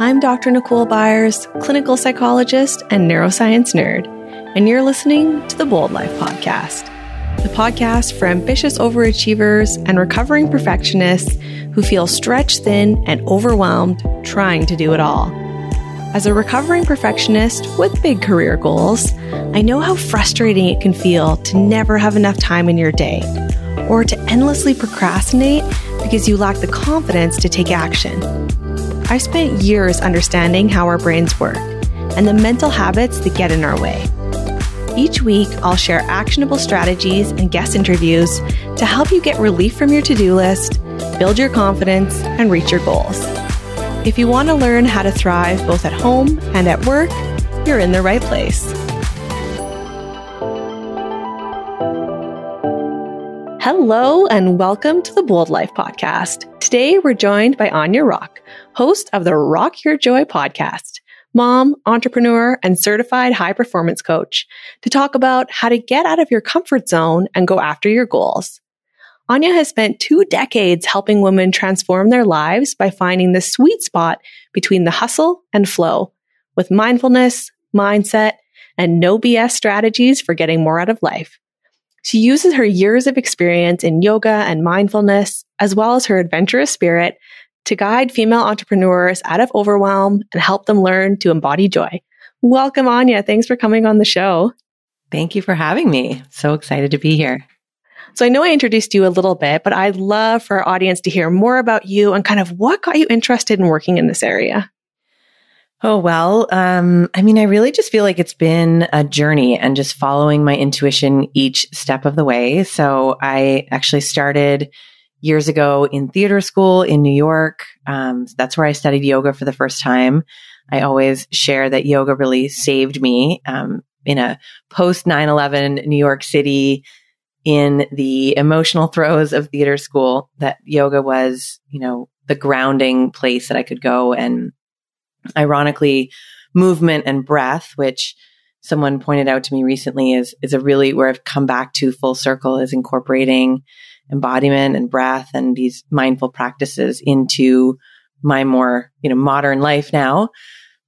I'm Dr. Nicole Byers, clinical psychologist and neuroscience nerd, and you're listening to the Bold Life Podcast, the podcast for ambitious overachievers and recovering perfectionists who feel stretched thin and overwhelmed trying to do it all. As a recovering perfectionist with big career goals, I know how frustrating it can feel to never have enough time in your day or to endlessly procrastinate because you lack the confidence to take action. I've spent years understanding how our brains work and the mental habits that get in our way. Each week, I'll share actionable strategies and guest interviews to help you get relief from your to do list, build your confidence, and reach your goals. If you want to learn how to thrive both at home and at work, you're in the right place. Hello, and welcome to the Bold Life Podcast. Today, we're joined by Aine Rock, host of the Rock Your Joy podcast, mom, entrepreneur, and certified high performance coach, to talk about how to get out of your comfort zone and go after your goals. Aine has spent two decades helping women transform their lives by finding the sweet spot between the hustle and flow with mindfulness, mindset, and no BS strategies for getting more out of life. She uses her years of experience in yoga and mindfulness, as well as her adventurous spirit, to guide female entrepreneurs out of overwhelm and help them learn to embody joy. Welcome, Aine. Thanks for coming on the show. Thank you for having me. So excited to be here. So I know I introduced you a little bit, but I'd love for our audience to hear more about you and kind of what got you interested in working in this area. Oh, well, um, I mean, I really just feel like it's been a journey and just following my intuition each step of the way. So I actually started years ago in theater school in New York. Um, that's where I studied yoga for the first time. I always share that yoga really saved me um, in a post 9 11 New York City in the emotional throes of theater school that yoga was, you know, the grounding place that I could go and ironically, movement and breath, which someone pointed out to me recently is, is a really where I've come back to full circle is incorporating embodiment and breath and these mindful practices into my more, you know, modern life now.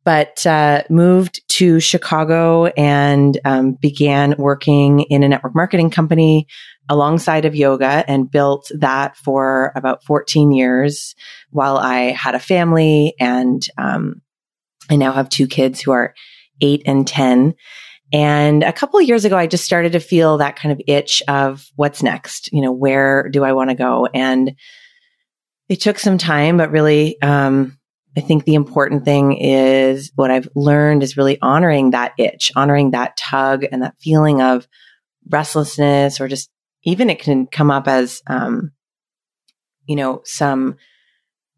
But uh, moved to Chicago and um, began working in a network marketing company alongside of yoga and built that for about 14 years while I had a family and um, I now have two kids who are eight and 10. And a couple of years ago, I just started to feel that kind of itch of what's next? You know, where do I want to go? And it took some time, but really, um, I think the important thing is what I've learned is really honoring that itch, honoring that tug and that feeling of restlessness or just even it can come up as, um, you know, some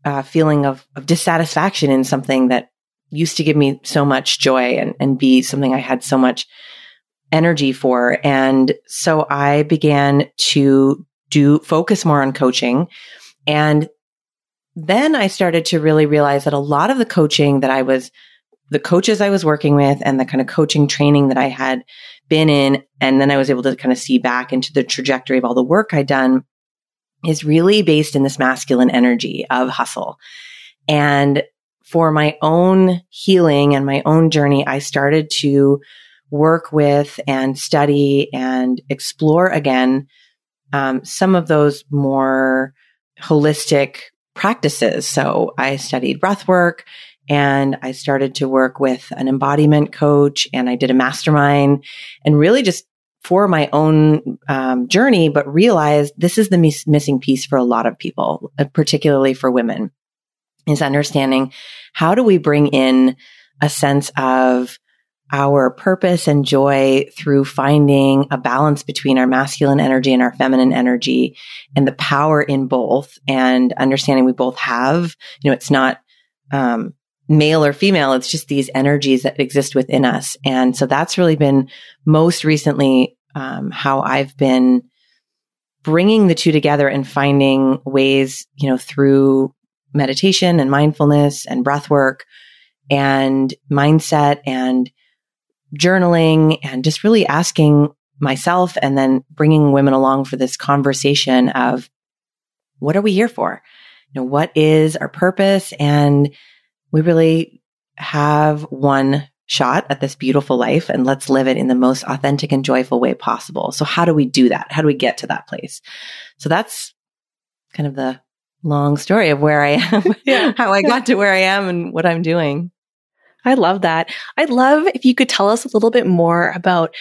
uh, feeling of, of dissatisfaction in something that used to give me so much joy and, and be something I had so much energy for. And so I began to do focus more on coaching. And then I started to really realize that a lot of the coaching that I was, the coaches I was working with and the kind of coaching training that I had been in, and then I was able to kind of see back into the trajectory of all the work I'd done is really based in this masculine energy of hustle. And for my own healing and my own journey, I started to work with and study and explore again um, some of those more holistic practices. So I studied breath work and I started to work with an embodiment coach and I did a mastermind and really just for my own um, journey, but realized this is the mis- missing piece for a lot of people, uh, particularly for women is understanding how do we bring in a sense of our purpose and joy through finding a balance between our masculine energy and our feminine energy and the power in both and understanding we both have, you know, it's not, um, male or female. It's just these energies that exist within us. And so that's really been most recently, um, how I've been bringing the two together and finding ways, you know, through meditation and mindfulness and breath work and mindset and journaling and just really asking myself and then bringing women along for this conversation of what are we here for? You know, what is our purpose? And we really have one shot at this beautiful life and let's live it in the most authentic and joyful way possible. So how do we do that? How do we get to that place? So that's kind of the long story of where I am, yeah. how I got to where I am and what I'm doing. I love that. I'd love if you could tell us a little bit more about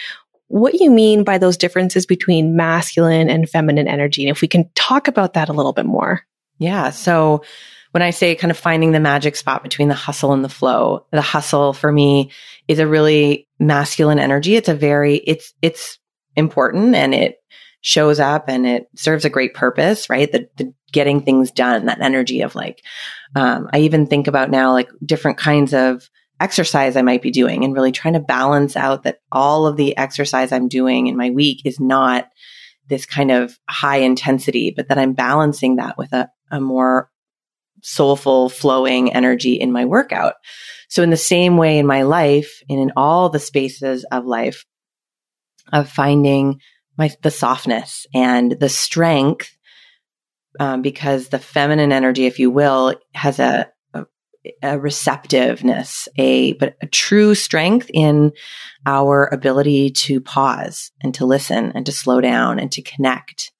what you mean by those differences between masculine and feminine energy. And if we can talk about that a little bit more. Yeah. So when I say kind of finding the magic spot between the hustle and the flow, the hustle for me is a really masculine energy. It's a very, it's, it's important and it shows up and it serves a great purpose, right? The, the getting things done, that energy of like, um, I even think about now like different kinds of exercise I might be doing and really trying to balance out that all of the exercise I'm doing in my week is not this kind of high intensity, but that I'm balancing that with a, a more soulful, flowing energy in my workout. So in the same way in my life and in all the spaces of life of finding my, the softness and the strength, um, because the feminine energy, if you will, has a, a, a receptiveness, a, but a true strength in our ability to pause and to listen and to slow down and to connect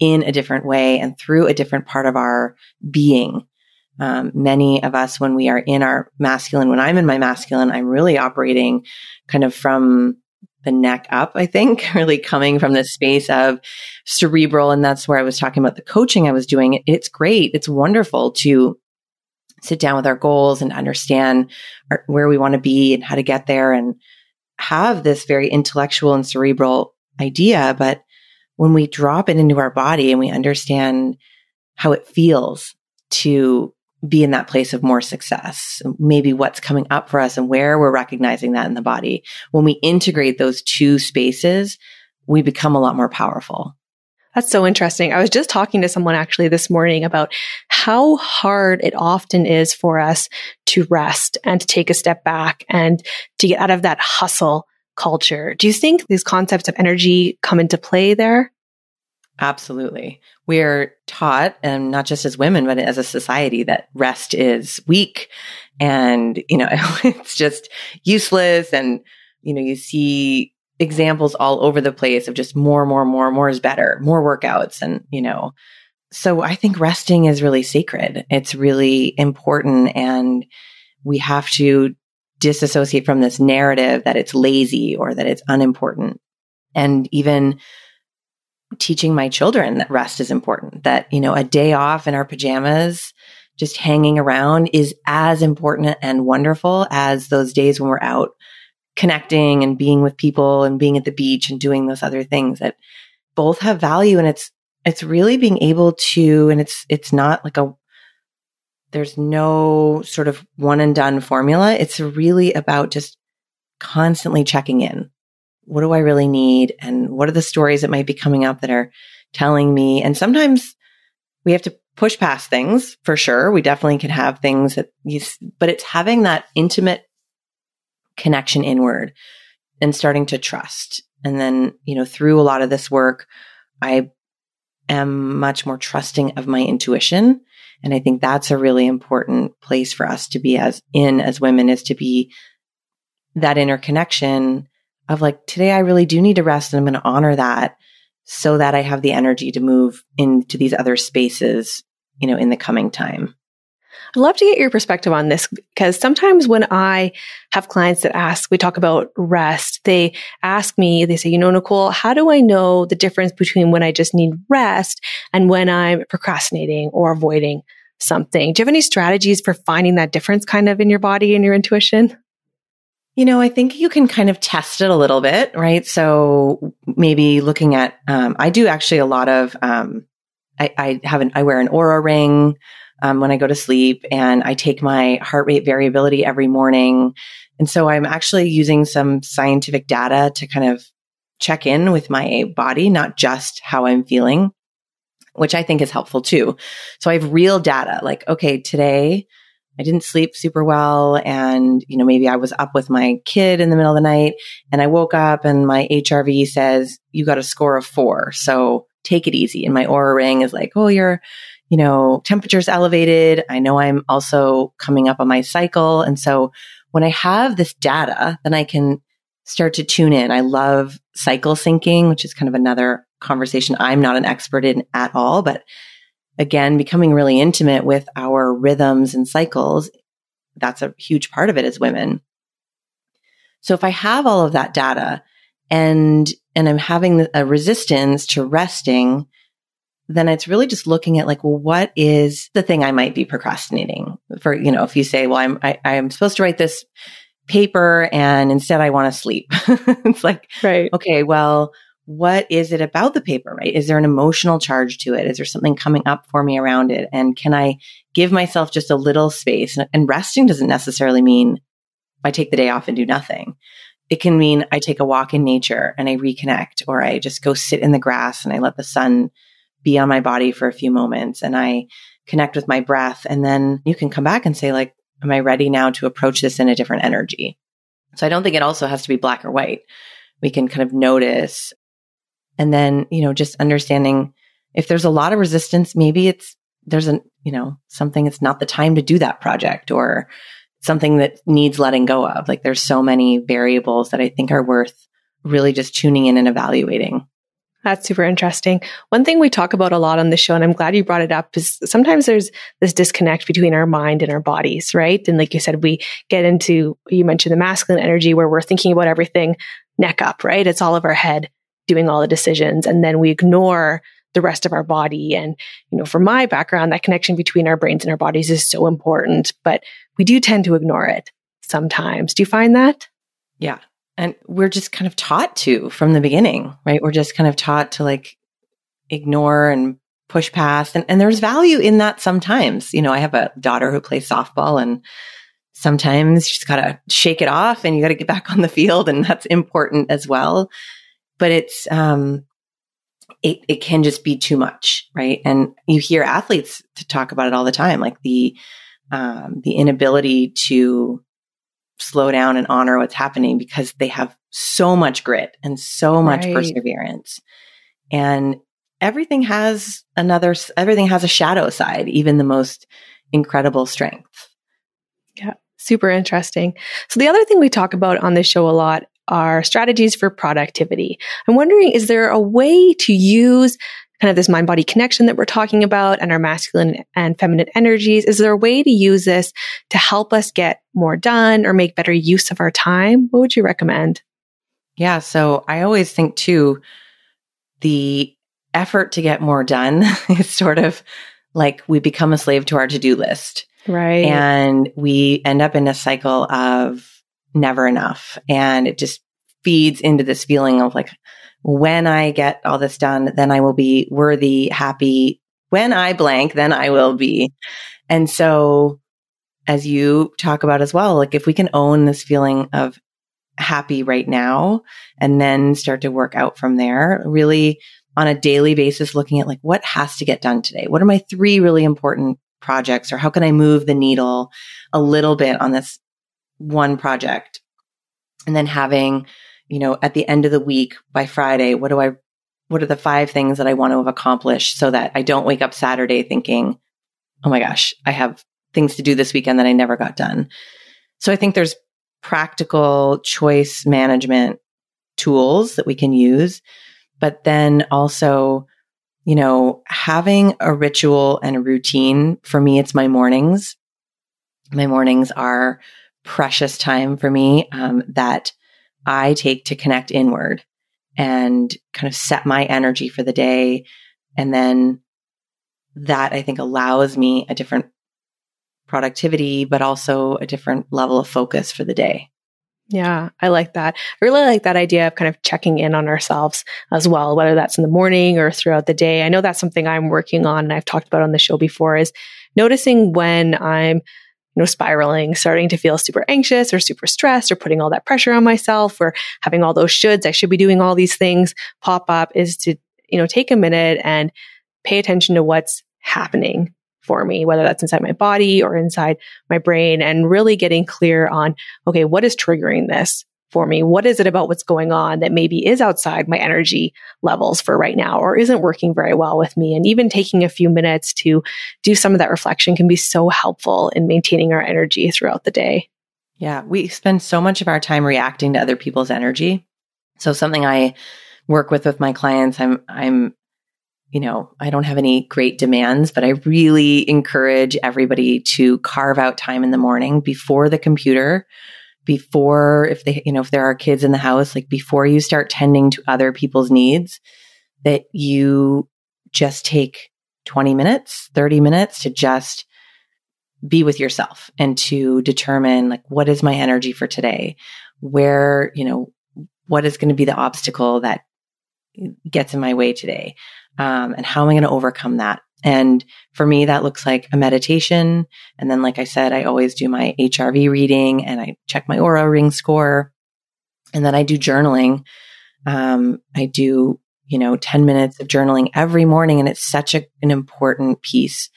in a different way and through a different part of our being. Um, many of us, when we are in our masculine, when I'm in my masculine, I'm really operating kind of from the neck up, I think, really coming from this space of cerebral. And that's where I was talking about the coaching I was doing. It's great. It's wonderful to sit down with our goals and understand our, where we want to be and how to get there and have this very intellectual and cerebral idea. But when we drop it into our body and we understand how it feels to be in that place of more success, maybe what's coming up for us and where we're recognizing that in the body. When we integrate those two spaces, we become a lot more powerful. That's so interesting. I was just talking to someone actually this morning about how hard it often is for us to rest and to take a step back and to get out of that hustle culture. Do you think these concepts of energy come into play there? Absolutely. We're taught, and not just as women, but as a society, that rest is weak and, you know, it's just useless. And, you know, you see examples all over the place of just more, more, more, more is better, more workouts. And, you know, so I think resting is really sacred. It's really important. And we have to disassociate from this narrative that it's lazy or that it's unimportant. And even teaching my children that rest is important, that, you know, a day off in our pajamas, just hanging around is as important and wonderful as those days when we're out connecting and being with people and being at the beach and doing those other things that both have value. And it's, it's really being able to, and it's, it's not like a, there's no sort of one and done formula. It's really about just constantly checking in what do I really need? And what are the stories that might be coming up that are telling me? And sometimes we have to push past things for sure. We definitely can have things that you, but it's having that intimate connection inward and starting to trust. And then, you know, through a lot of this work, I am much more trusting of my intuition. And I think that's a really important place for us to be as in as women is to be that inner connection of like, today I really do need to rest and I'm going to honor that so that I have the energy to move into these other spaces, you know, in the coming time. I'd love to get your perspective on this because sometimes when I have clients that ask, we talk about rest, they ask me, they say, you know, Nicole, how do I know the difference between when I just need rest and when I'm procrastinating or avoiding something? Do you have any strategies for finding that difference kind of in your body and your intuition? You know, I think you can kind of test it a little bit, right? So maybe looking at, um, I do actually a lot of, um, I, I have an, I wear an Oura ring, um, when I go to sleep and I take my heart rate variability every morning. And so I'm actually using some scientific data to kind of check in with my body, not just how I'm feeling, which I think is helpful too. So I have real data like, okay, today, I didn't sleep super well. And, you know, maybe I was up with my kid in the middle of the night and I woke up and my HRV says, you got a score of four. So take it easy. And my Oura ring is like, oh, you're, you know, temperature's elevated. I know I'm also coming up on my cycle. And so when I have this data, then I can start to tune in. I love cycle syncing, which is kind of another conversation I'm not an expert in at all, but again, becoming really intimate with our rhythms and cycles. That's a huge part of it as women. So if I have all of that data and, and I'm having a resistance to resting, then it's really just looking at like, well, what is the thing I might be procrastinating for, you know, if you say, well, I'm, I, I'm supposed to write this paper and instead I want to sleep. it's like, right. okay, well, what is it about the paper, right? Is there an emotional charge to it? Is there something coming up for me around it? And can I give myself just a little space? And resting doesn't necessarily mean I take the day off and do nothing. It can mean I take a walk in nature and I reconnect, or I just go sit in the grass and I let the sun be on my body for a few moments and I connect with my breath. And then you can come back and say, like, am I ready now to approach this in a different energy? So I don't think it also has to be black or white. We can kind of notice and then, you know, just understanding if there's a lot of resistance, maybe it's, there's a you know, something it's not the time to do that project or something that needs letting go of. Like there's so many variables that I think are worth really just tuning in and evaluating. That's super interesting. One thing we talk about a lot on the show, and I'm glad you brought it up, is sometimes there's this disconnect between our mind and our bodies, right? And like you said, we get into, you mentioned the masculine energy where we're thinking about everything neck up, right? It's all of our head doing all the decisions. And then we ignore the rest of our body. And, you know, from my background, that connection between our brains and our bodies is so important, but we do tend to ignore it sometimes. Do you find that? Yeah. And we're just kind of taught to from the beginning, right? We're just kind of taught to like ignore and push past. And, and there's value in that sometimes. You know, I have a daughter who plays softball and sometimes she's got to shake it off and you got to get back on the field. And that's important as well. But it's, um, it, it can just be too much, right? And you hear athletes to talk about it all the time, like the, um, the inability to slow down and honor what's happening because they have so much grit and so much right. perseverance. And everything has another, everything has a shadow side, even the most incredible strength. Yeah. Super interesting. So the other thing we talk about on this show a lot are strategies for productivity. I'm wondering, is there a way to use kind of this mind body connection that we're talking about and our masculine and feminine energies? Is there a way to use this to help us get more done or make better use of our time? What would you recommend? Yeah. So I always think too, the effort to get more done is sort of like we become a slave to our to do list. Right. And we end up in a cycle of never enough. And it just feeds into this feeling of like, when I get all this done, then I will be worthy, happy. When I blank, then I will be. And so, as you talk about as well, like if we can own this feeling of happy right now and then start to work out from there, really on a daily basis, looking at like what has to get done today? What are my three really important projects or how can I move the needle a little bit on this one project? And then having you know, at the end of the week by Friday, what do I, what are the five things that I want to have accomplished so that I don't wake up Saturday thinking, oh my gosh, I have things to do this weekend that I never got done. So I think there's practical choice management tools that we can use, but then also, you know, having a ritual and a routine. For me, it's my mornings. My mornings are precious time for me um, that I take to connect inward and kind of set my energy for the day. And then that I think allows me a different productivity, but also a different level of focus for the day. Yeah, I like that. I really like that idea of kind of checking in on ourselves as well, whether that's in the morning or throughout the day. I know that's something I'm working on and I've talked about on the show before is noticing when I'm you know, spiraling, starting to feel super anxious or super stressed or putting all that pressure on myself or having all those shoulds, I should be doing all these things pop up is to, you know, take a minute and pay attention to what's happening for me, whether that's inside my body or inside my brain and really getting clear on, okay, what is triggering this for me? What is it about what's going on that maybe is outside my energy levels for right now or isn't working very well with me? And even taking a few minutes to do some of that reflection can be so helpful in maintaining our energy throughout the day. Yeah, we spend so much of our time reacting to other people's energy. So something I work with with my clients, I'm I'm you know, I don't have any great demands, but I really encourage everybody to carve out time in the morning before the computer before if they you know if there are kids in the house like before you start tending to other people's needs that you just take 20 minutes 30 minutes to just be with yourself and to determine like what is my energy for today? Where you know what is going to be the obstacle that gets in my way today? Um, and how am i going to overcome that and for me, that looks like a meditation. And then, like I said, I always do my HRV reading and I check my Oura ring score. And then I do journaling. Um, I do, you know, 10 minutes of journaling every morning. And it's such a, an important piece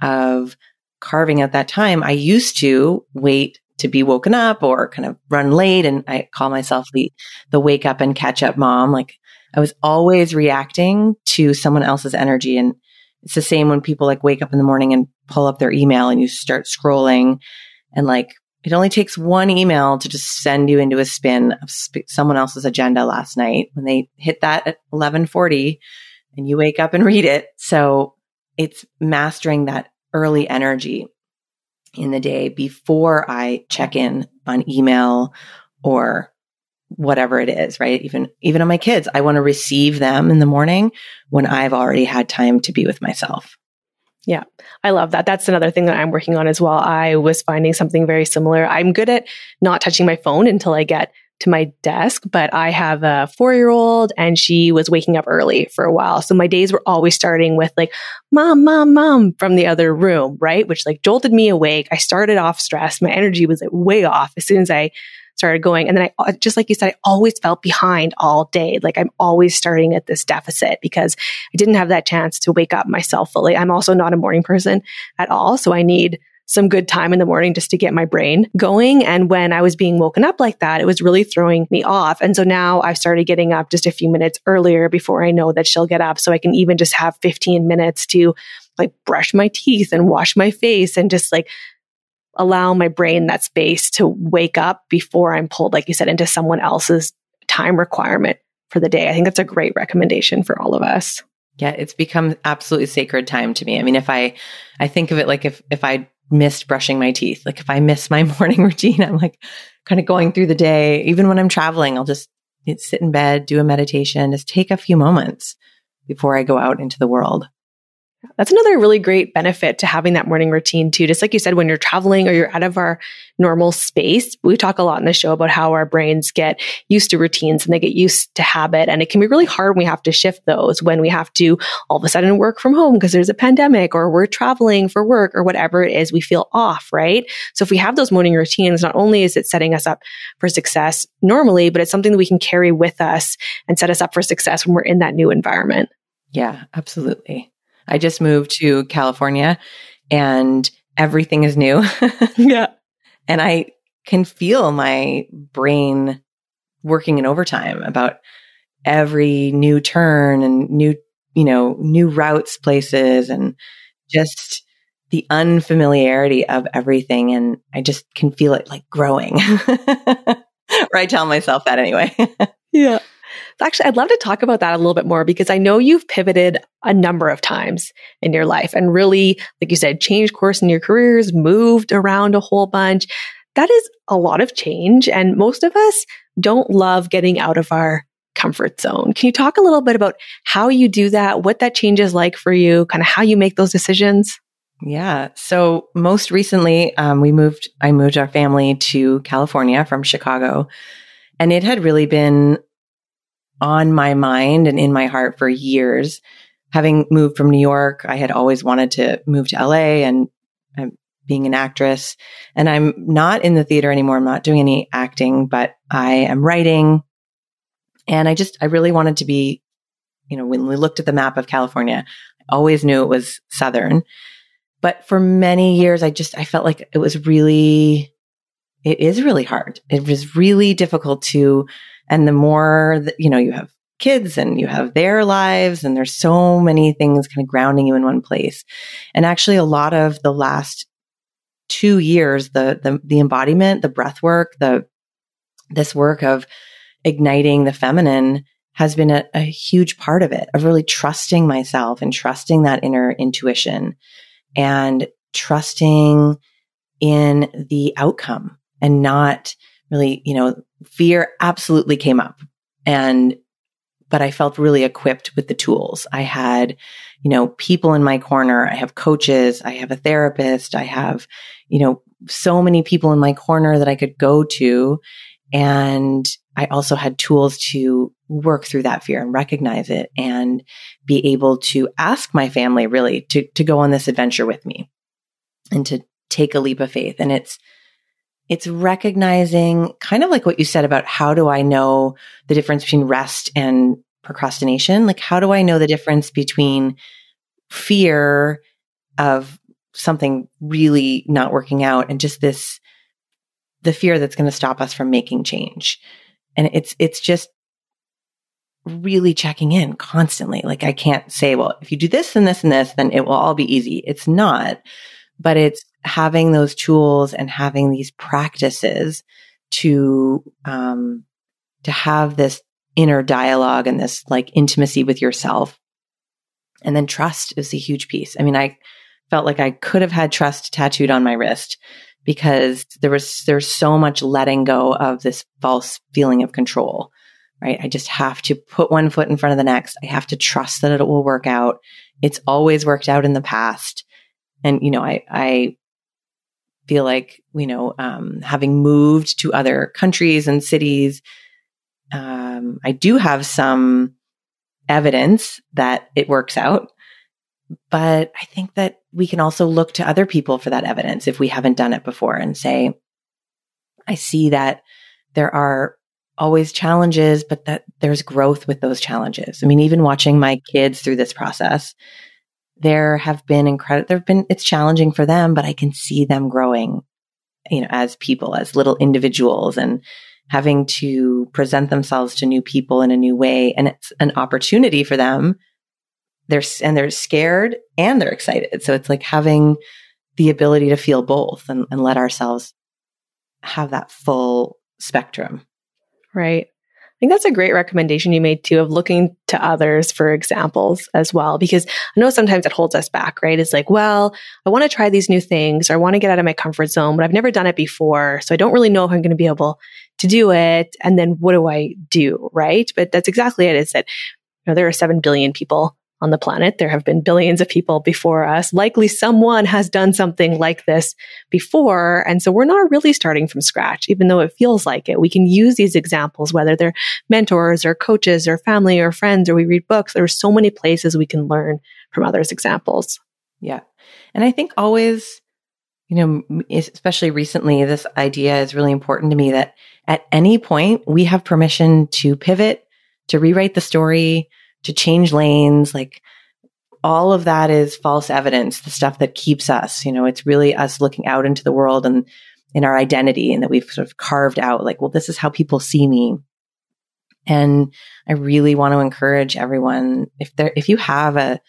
of carving out that time. I used to wait to be woken up or kind of run late. And I call myself the, the wake up and catch up mom. Like I was always reacting to someone else's energy. And it's the same when people like wake up in the morning and pull up their email and you start scrolling and like it only takes one email to just send you into a spin of sp- someone else's agenda last night when they hit that at 1140 and you wake up and read it. So it's mastering that early energy in the day before I check in on email or whatever it is, right? Even, even on my kids, I want to receive them in the morning when I've already had time to be with myself. Yeah, I love that. That's another thing that I'm working on as well. I was finding something very similar. I'm good at not touching my phone until I get to my desk, but I have a four year old and she was waking up early for a while. So my days were always starting with like, mom, mom, mom from the other room, right? Which like jolted me awake. I started off stressed. My energy was like way off as soon as I started going. And then I, uh, just like you said, I always felt behind all day. Like I'm always starting at this deficit because I didn't have that chance to wake up myself fully. I'm also not a morning person at all. So I need some good time in the morning just to get my brain going. And when I was being woken up like that, it was really throwing me off. And so now I've started getting up just a few minutes earlier before I know that she'll get up. So I can even just have 15 minutes to like brush my teeth and wash my face and just like allow my brain that space to wake up before I'm pulled, like you said, into someone else's time requirement for the day. I think that's a great recommendation for all of us. Yeah, it's become absolutely sacred time to me. I mean, if I, I think of it like if, if I missed brushing my teeth, like if I miss my morning routine, I'm like kind of going through the day. Even when I'm traveling, I'll just sit in bed, do a meditation, just take a few moments before I go out into the world. That's another really great benefit to having that morning routine too. Just like you said, when you're traveling or you're out of our normal space, we talk a lot in the show about how our brains get used to routines and they get used to habit. And it can be really hard when we have to shift those when we have to all of a sudden work from home because there's a pandemic or we're traveling for work or whatever it is, we feel off, right? So if we have those morning routines, not only is it setting us up for success normally, but it's something that we can carry with us and set us up for success when we're in that new environment. Yeah, absolutely. I just moved to California and everything is new. yeah. And I can feel my brain working in overtime about every new turn and new, you know, new routes, places, and just the unfamiliarity of everything. And I just can feel it like growing. or I tell myself that anyway. yeah. Actually, I'd love to talk about that a little bit more because I know you've pivoted a number of times in your life and really, like you said, changed course in your careers, moved around a whole bunch. That is a lot of change. And most of us don't love getting out of our comfort zone. Can you talk a little bit about how you do that, what that change is like for you, kind of how you make those decisions? Yeah. So most recently, um, we moved, I moved our family to California from Chicago. And it had really been on my mind and in my heart for years. Having moved from New York, I had always wanted to move to LA and I'm being an actress. And I'm not in the theater anymore. I'm not doing any acting, but I am writing. And I just, I really wanted to be, you know, when we looked at the map of California, I always knew it was Southern. But for many years, I just, I felt like it was really it is really hard. It was really difficult to, and the more that, you know, you have kids and you have their lives and there's so many things kind of grounding you in one place. And actually a lot of the last two years, the, the, the embodiment, the breath work, the, this work of igniting the feminine has been a, a huge part of it, of really trusting myself and trusting that inner intuition and trusting in the outcome and not really, you know, fear absolutely came up and but I felt really equipped with the tools. I had, you know, people in my corner. I have coaches. I have a therapist. I have, you know, so many people in my corner that I could go to. And I also had tools to work through that fear and recognize it and be able to ask my family really to, to go on this adventure with me and to take a leap of faith. And it's, it's recognizing kind of like what you said about how do I know the difference between rest and procrastination? Like, how do I know the difference between fear of something really not working out and just this, the fear that's going to stop us from making change? And it's, it's just really checking in constantly. Like, I can't say, well, if you do this and this and this, then it will all be easy. It's not, but it's having those tools and having these practices to um, to have this inner dialogue and this like intimacy with yourself. And then trust is a huge piece. I mean i felt like i could have had trust tattooed on my wrist because there was there's so much letting go of this false feeling of control right? I just have to put one foot in front of the next. I have to trust that it will work out. It's always worked out in the past. And you know i i feel like, you know, um, having moved to other countries and cities, um, I do have some evidence that it works out. But I think that we can also look to other people for that evidence if we haven't done it before and say, I see that there are always challenges, but that there's growth with those challenges. I mean, even watching my kids through this process, there have been incredible, there have been, it's challenging for them, but I can see them growing, you know, as people, as little individuals and having to present themselves to new people in a new way. And it's an opportunity for them. They're, and they're scared and they're excited. So it's like having the ability to feel both and, and let ourselves have that full spectrum. Right. I think that's a great recommendation you made too of looking to others for examples as well, because I know sometimes it holds us back, right? It's like, well, I want to try these new things or I want to get out of my comfort zone, but I've never done it before. So I don't really know if I'm going to be able to do it. And then what do I do? Right. But that's exactly it. Is that, you know, there are 7 billion people on the planet. There have been billions of people before us. Likely someone has done something like this before. And so we're not really starting from scratch, even though it feels like it. We can use these examples, whether they're mentors or coaches or family or friends, or we read books. There are so many places we can learn from others' examples. Yeah. And I think always, you know, especially recently, this idea is really important to me that at any point we have permission to pivot, to rewrite the story, to change lanes, like all of that is false evidence, the stuff that keeps us, you know, it's really us looking out into the world and in our identity and that we've sort of carved out like, well, this is how people see me. And I really want to encourage everyone if there, if you have a,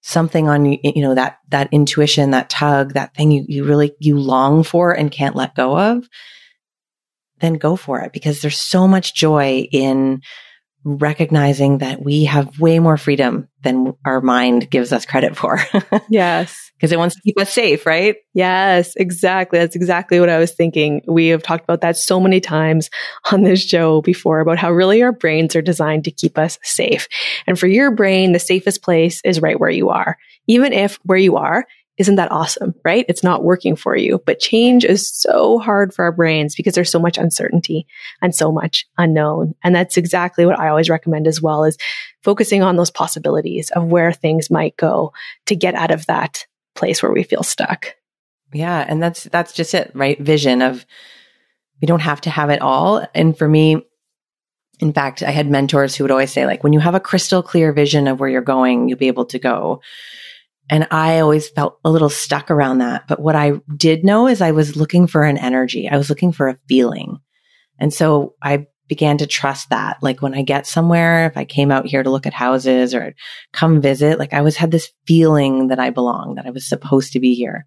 something on you, you know, that, that intuition, that tug, that thing you, you really, you long for and can't let go of, then go for it because there's so much joy in recognizing that we have way more freedom than our mind gives us credit for. yes. Because it wants to keep us safe, right? Yes, exactly. That's exactly what I was thinking. We have talked about that so many times on this show before about how really our brains are designed to keep us safe. And for your brain, the safest place is right where you are. Even if where you are isn't that awesome, right? It's not working for you. But change is so hard for our brains because there's so much uncertainty and so much unknown. And that's exactly what I always recommend as well is focusing on those possibilities of where things might go to get out of that place where we feel stuck. Yeah. And that's, that's just it, right? Vision of we don't have to have it all. And for me, in fact, I had mentors who would always say, like, when you have a crystal clear vision of where you're going, you'll be able to go And I always felt a little stuck around that. But what I did know is I was looking for an energy. I was looking for a feeling. And so I began to trust that. Like when I get somewhere, if I came out here to look at houses or come visit, like I always had this feeling that I belonged, that I was supposed to be here.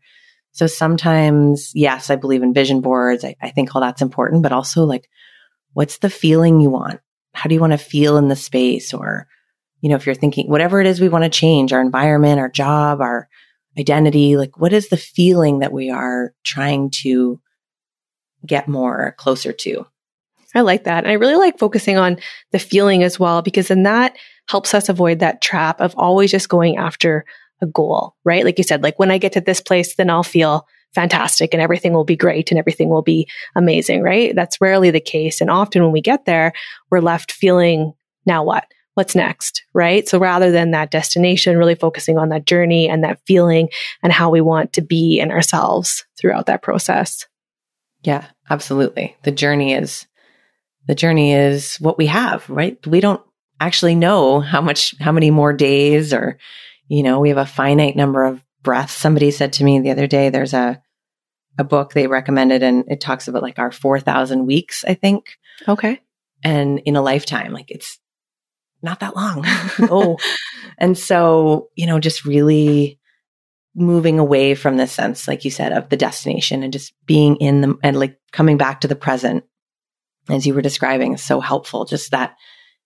So sometimes, yes, I believe in vision boards. I, I think all that's important, but also like, what's the feeling you want? How do you want to feel in the space? Or, you know, if you're thinking whatever it is we want to change, our environment, our job, our identity, like what is the feeling that we are trying to get more closer to? I like that. And I really like focusing on the feeling as well, because then that helps us avoid that trap of always just going after a goal, right? Like you said, like when I get to this place, then I'll feel fantastic and everything will be great and everything will be amazing, right? That's rarely the case. And often when we get there, we're left feeling, now what? What's next, right? So rather than that destination, really focusing on that journey and that feeling and how we want to be in ourselves throughout that process. Yeah, absolutely. The journey is the journey is what we have, right? We don't actually know how much, how many more days or, you know, we have a finite number of breaths. Somebody said to me the other day, there's a, a book they recommended and it talks about like our 4,000 weeks, I think. Okay. And in a lifetime, like it's not that long. oh. and so, you know, just really moving away from the sense, like you said, of the destination and just being in the, and like coming back to the present as you were describing is so helpful. Just that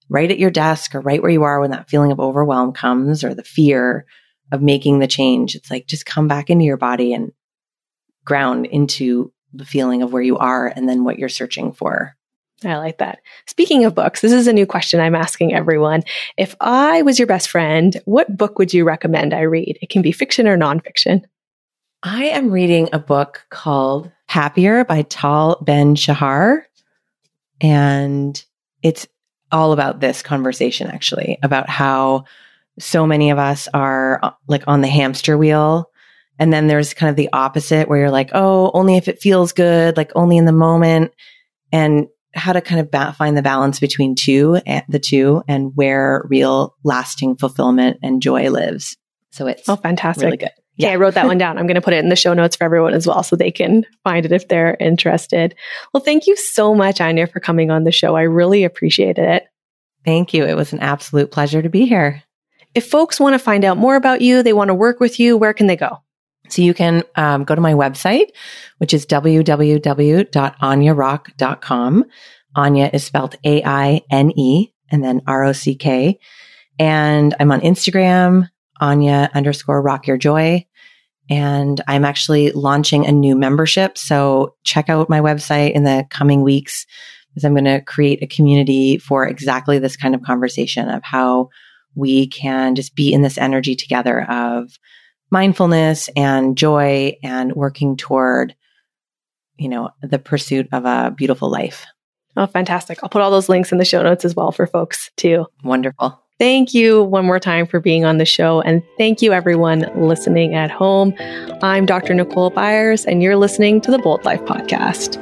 right at your desk or right where you are when that feeling of overwhelm comes or the fear of making the change. It's like just come back into your body and ground into the feeling of where you are and then what you're searching for. I like that. Speaking of books, this is a new question I'm asking everyone. If I was your best friend, what book would you recommend I read? It can be fiction or nonfiction. I am reading a book called Happier by Tal Ben Shahar. And it's all about this conversation, actually, about how so many of us are uh, like on the hamster wheel. And then there's kind of the opposite where you're like, oh, only if it feels good, like only in the moment. And how to kind of ba- find the balance between two, and the two, and where real lasting fulfillment and joy lives. So it's oh, fantastic. really good. Yeah, I wrote that one down. I'm going to put it in the show notes for everyone as well so they can find it if they're interested. Well, thank you so much, Aine, for coming on the show. I really appreciated it. Thank you. It was an absolute pleasure to be here. If folks want to find out more about you, they want to work with you, where can they go? So you can um, go to my website, which is www.ainerock.com. Aine is spelled A I N E and then R O C K. And I'm on Instagram, Aine underscore rock your joy. And I'm actually launching a new membership. So check out my website in the coming weeks because I'm going to create a community for exactly this kind of conversation of how we can just be in this energy together of mindfulness and joy and working toward, you know, the pursuit of a beautiful life. Oh, fantastic. I'll put all those links in the show notes as well for folks too. Wonderful. Thank you one more time for being on the show. And thank you, everyone listening at home. I'm Dr. Nicole Byers, and you're listening to the Bold Life Podcast.